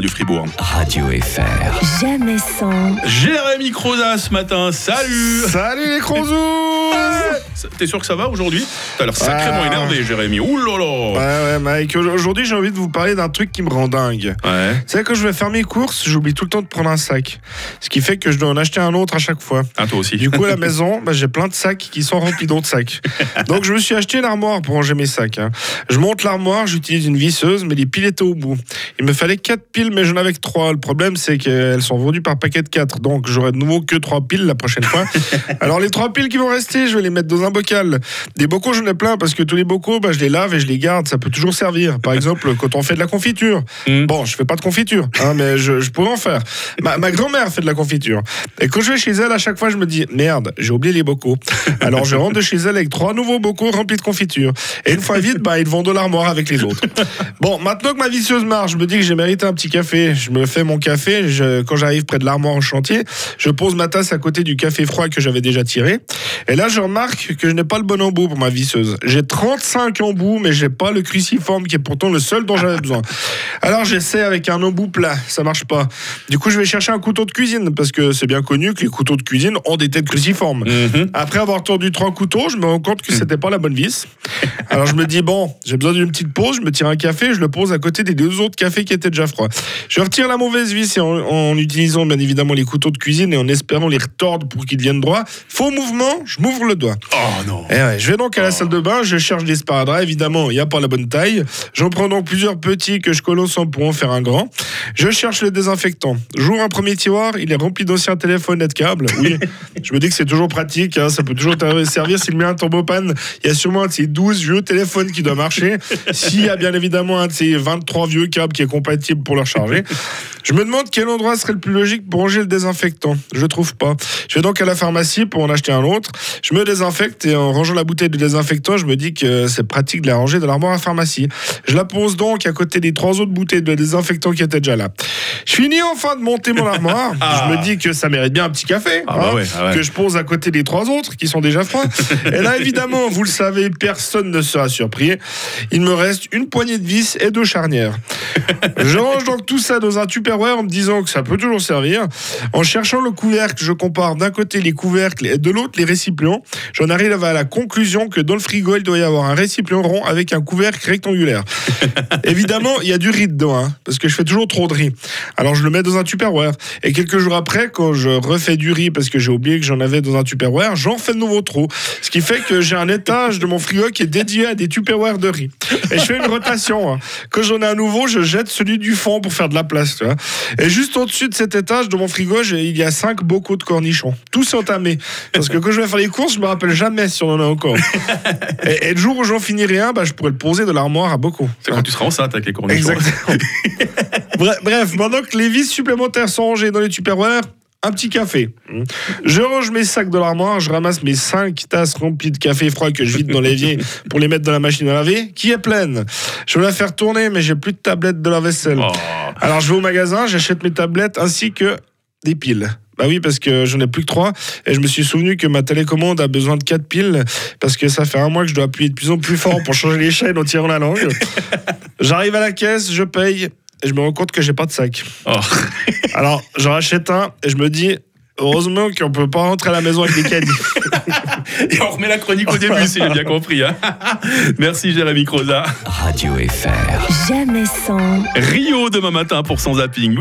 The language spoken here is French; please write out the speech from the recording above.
du Fribourg. Radio FR. Jamais sans. Jérémy Croza ce matin, salut Salut les crozous T'es sûr que ça va aujourd'hui? T'as l'air sacrément Ah. énervé, Jérémy. Ouh là Ouais, là ouais, Mike. Aujourd'hui, j'ai envie de vous parler d'un truc qui me rend dingue. Ouais. Savez, quand je vais faire mes courses, j'oublie tout le temps de prendre un sac. Ce qui fait que je dois en acheter un autre à chaque fois. Ah, toi aussi. Du coup, à la maison, bah, j'ai plein de sacs qui sont remplis d'autres sacs. Donc, je me suis acheté une armoire pour ranger mes sacs. hein. Je monte l'armoire, j'utilise une visseuse, mais les piles étaient au bout. Il me fallait 4 piles, mais j'en avais que 3. Le problème, c'est qu'elles sont vendues par paquet de 4. Donc, j'aurai de nouveau que 3 piles la prochaine fois. Alors, les 3 piles qui vont rester, je vais les mettre dans un bocal. Des bocaux, j'en ai plein parce que tous les bocaux, bah, je les lave et je les garde. Ça peut toujours servir. Par exemple, quand on fait de la confiture. Mm. Bon, je fais pas de confiture, hein, mais je, je pourrais en faire. Ma, ma grand-mère fait de la confiture. Et quand je vais chez elle, à chaque fois, je me dis merde, j'ai oublié les bocaux. Alors je rentre de chez elle avec trois nouveaux bocaux remplis de confiture. Et une fois vide, bah, ils vont de l'armoire avec les autres. Bon, maintenant que ma visseuse marche, je me dis que j'ai mérité un petit café. Je me fais mon café. Je- quand j'arrive près de l'armoire en chantier, je pose ma tasse à côté du café froid que j'avais déjà tiré. Et là, je remarque que je n'ai pas le bon embout pour ma visseuse. J'ai 35 embouts, mais j'ai pas le cruciforme qui est pourtant le seul dont j'avais besoin. Alors j'essaie avec un embout plat, ça marche pas. Du coup, je vais chercher un couteau de cuisine parce que c'est bien connu que les couteaux de cuisine ont des têtes cruciformes. Mhm. Après avoir tordu trois couteaux, je me rends compte que c'était pas la bonne vis. Alors je me dis bon, j'ai besoin d'une petite pause, je me tire un café, je le pose à côté des deux autres cafés qui étaient déjà froids. Je retire la mauvaise vis et en, en utilisant bien évidemment les couteaux de cuisine et en espérant les retordre pour qu'ils deviennent droits. Faux mouvement, je m'ouvre le doigt. Oh non. Eh ouais, je vais donc à la salle de bain, je cherche des sparadraps, évidemment, il n'y a pas la bonne taille. J'en prends donc plusieurs petits que je colle ensemble pour en faire un grand. Je cherche le désinfectant. J'ouvre un premier tiroir, il est rempli d'anciens téléphones et de câbles. Oui, je me dis que c'est toujours pratique, hein, ça peut toujours servir s'il met un turbo panne. Il y a sûrement un de ces 12 vieux téléphones qui doit marcher. S'il y a bien évidemment un de ces 23 vieux câbles qui est compatible pour le recharger. Je me demande quel endroit serait le plus logique pour ranger le désinfectant. Je le trouve pas. Je vais donc à la pharmacie pour en acheter un autre. Je me désinfecte et en rangeant la bouteille de désinfectant, je me dis que c'est pratique de la ranger dans l'armoire à pharmacie. Je la pose donc à côté des trois autres bouteilles de désinfectant qui étaient déjà là. Je finis enfin de monter mon armoire. Ah. Je me dis que ça mérite bien un petit café. Ah bah hein, ouais, ah ouais. Que je pose à côté des trois autres qui sont déjà froids. et là, évidemment, vous le savez, personne ne sera surpris. Il me reste une poignée de vis et deux charnières. Je range donc tout ça dans un Tupperware en me disant que ça peut toujours servir. En cherchant le couvercle, je compare d'un côté les couvercles et de l'autre les récipients. J'en arrive à la conclusion que dans le frigo, il doit y avoir un récipient rond avec un couvercle rectangulaire. Évidemment, il y a du riz dedans, hein, parce que je fais toujours trop de riz. Alors je le mets dans un Tupperware. Et quelques jours après, quand je refais du riz, parce que j'ai oublié que j'en avais dans un Tupperware, j'en fais de nouveau trop. Ce qui fait que j'ai un étage de mon frigo qui est dédié à des Tupperware de riz. Et je fais une rotation. hein. Quand j'en ai un nouveau, je jette celui du fond pour faire de la place. tu vois. Et juste au-dessus de cet étage de mon frigo, il y a cinq bocaux de cornichons. Tous entamés. Parce que quand je vais faire les courses, je me rappelle jamais si on en a encore. Et, et le jour où j'en finirai un, bah, je pourrais le poser dans l'armoire à bocaux. C'est quand tu seras enceinte avec les cornichons. Exactement. bref, bref, maintenant que les vis supplémentaires sont rangées dans les Tupperware, un petit café. Je range mes sacs dans l'armoire, je ramasse mes 5 tasses remplies de café froid que je vide dans l'évier pour les mettre dans la machine à laver, qui est pleine. Je veux la faire tourner, mais j'ai plus de tablettes de la vaisselle. Oh. Alors je vais au magasin, j'achète mes tablettes ainsi que des piles. Bah oui, parce que j'en ai plus que trois. Et je me suis souvenu que ma télécommande a besoin de quatre piles. Parce que ça fait un mois que je dois appuyer de plus en plus fort pour changer les chaînes en tirant la langue. J'arrive à la caisse, je paye. Et je me rends compte que j'ai pas de sac. Oh. Alors, j'en rachète un et je me dis, heureusement qu'on peut pas rentrer à la maison avec des caddies. Et on remet la chronique au début, si j'ai bien compris. hein. Merci, Jérémy Croza. Radio FR. Jamais sans. Rio demain matin pour son zapping.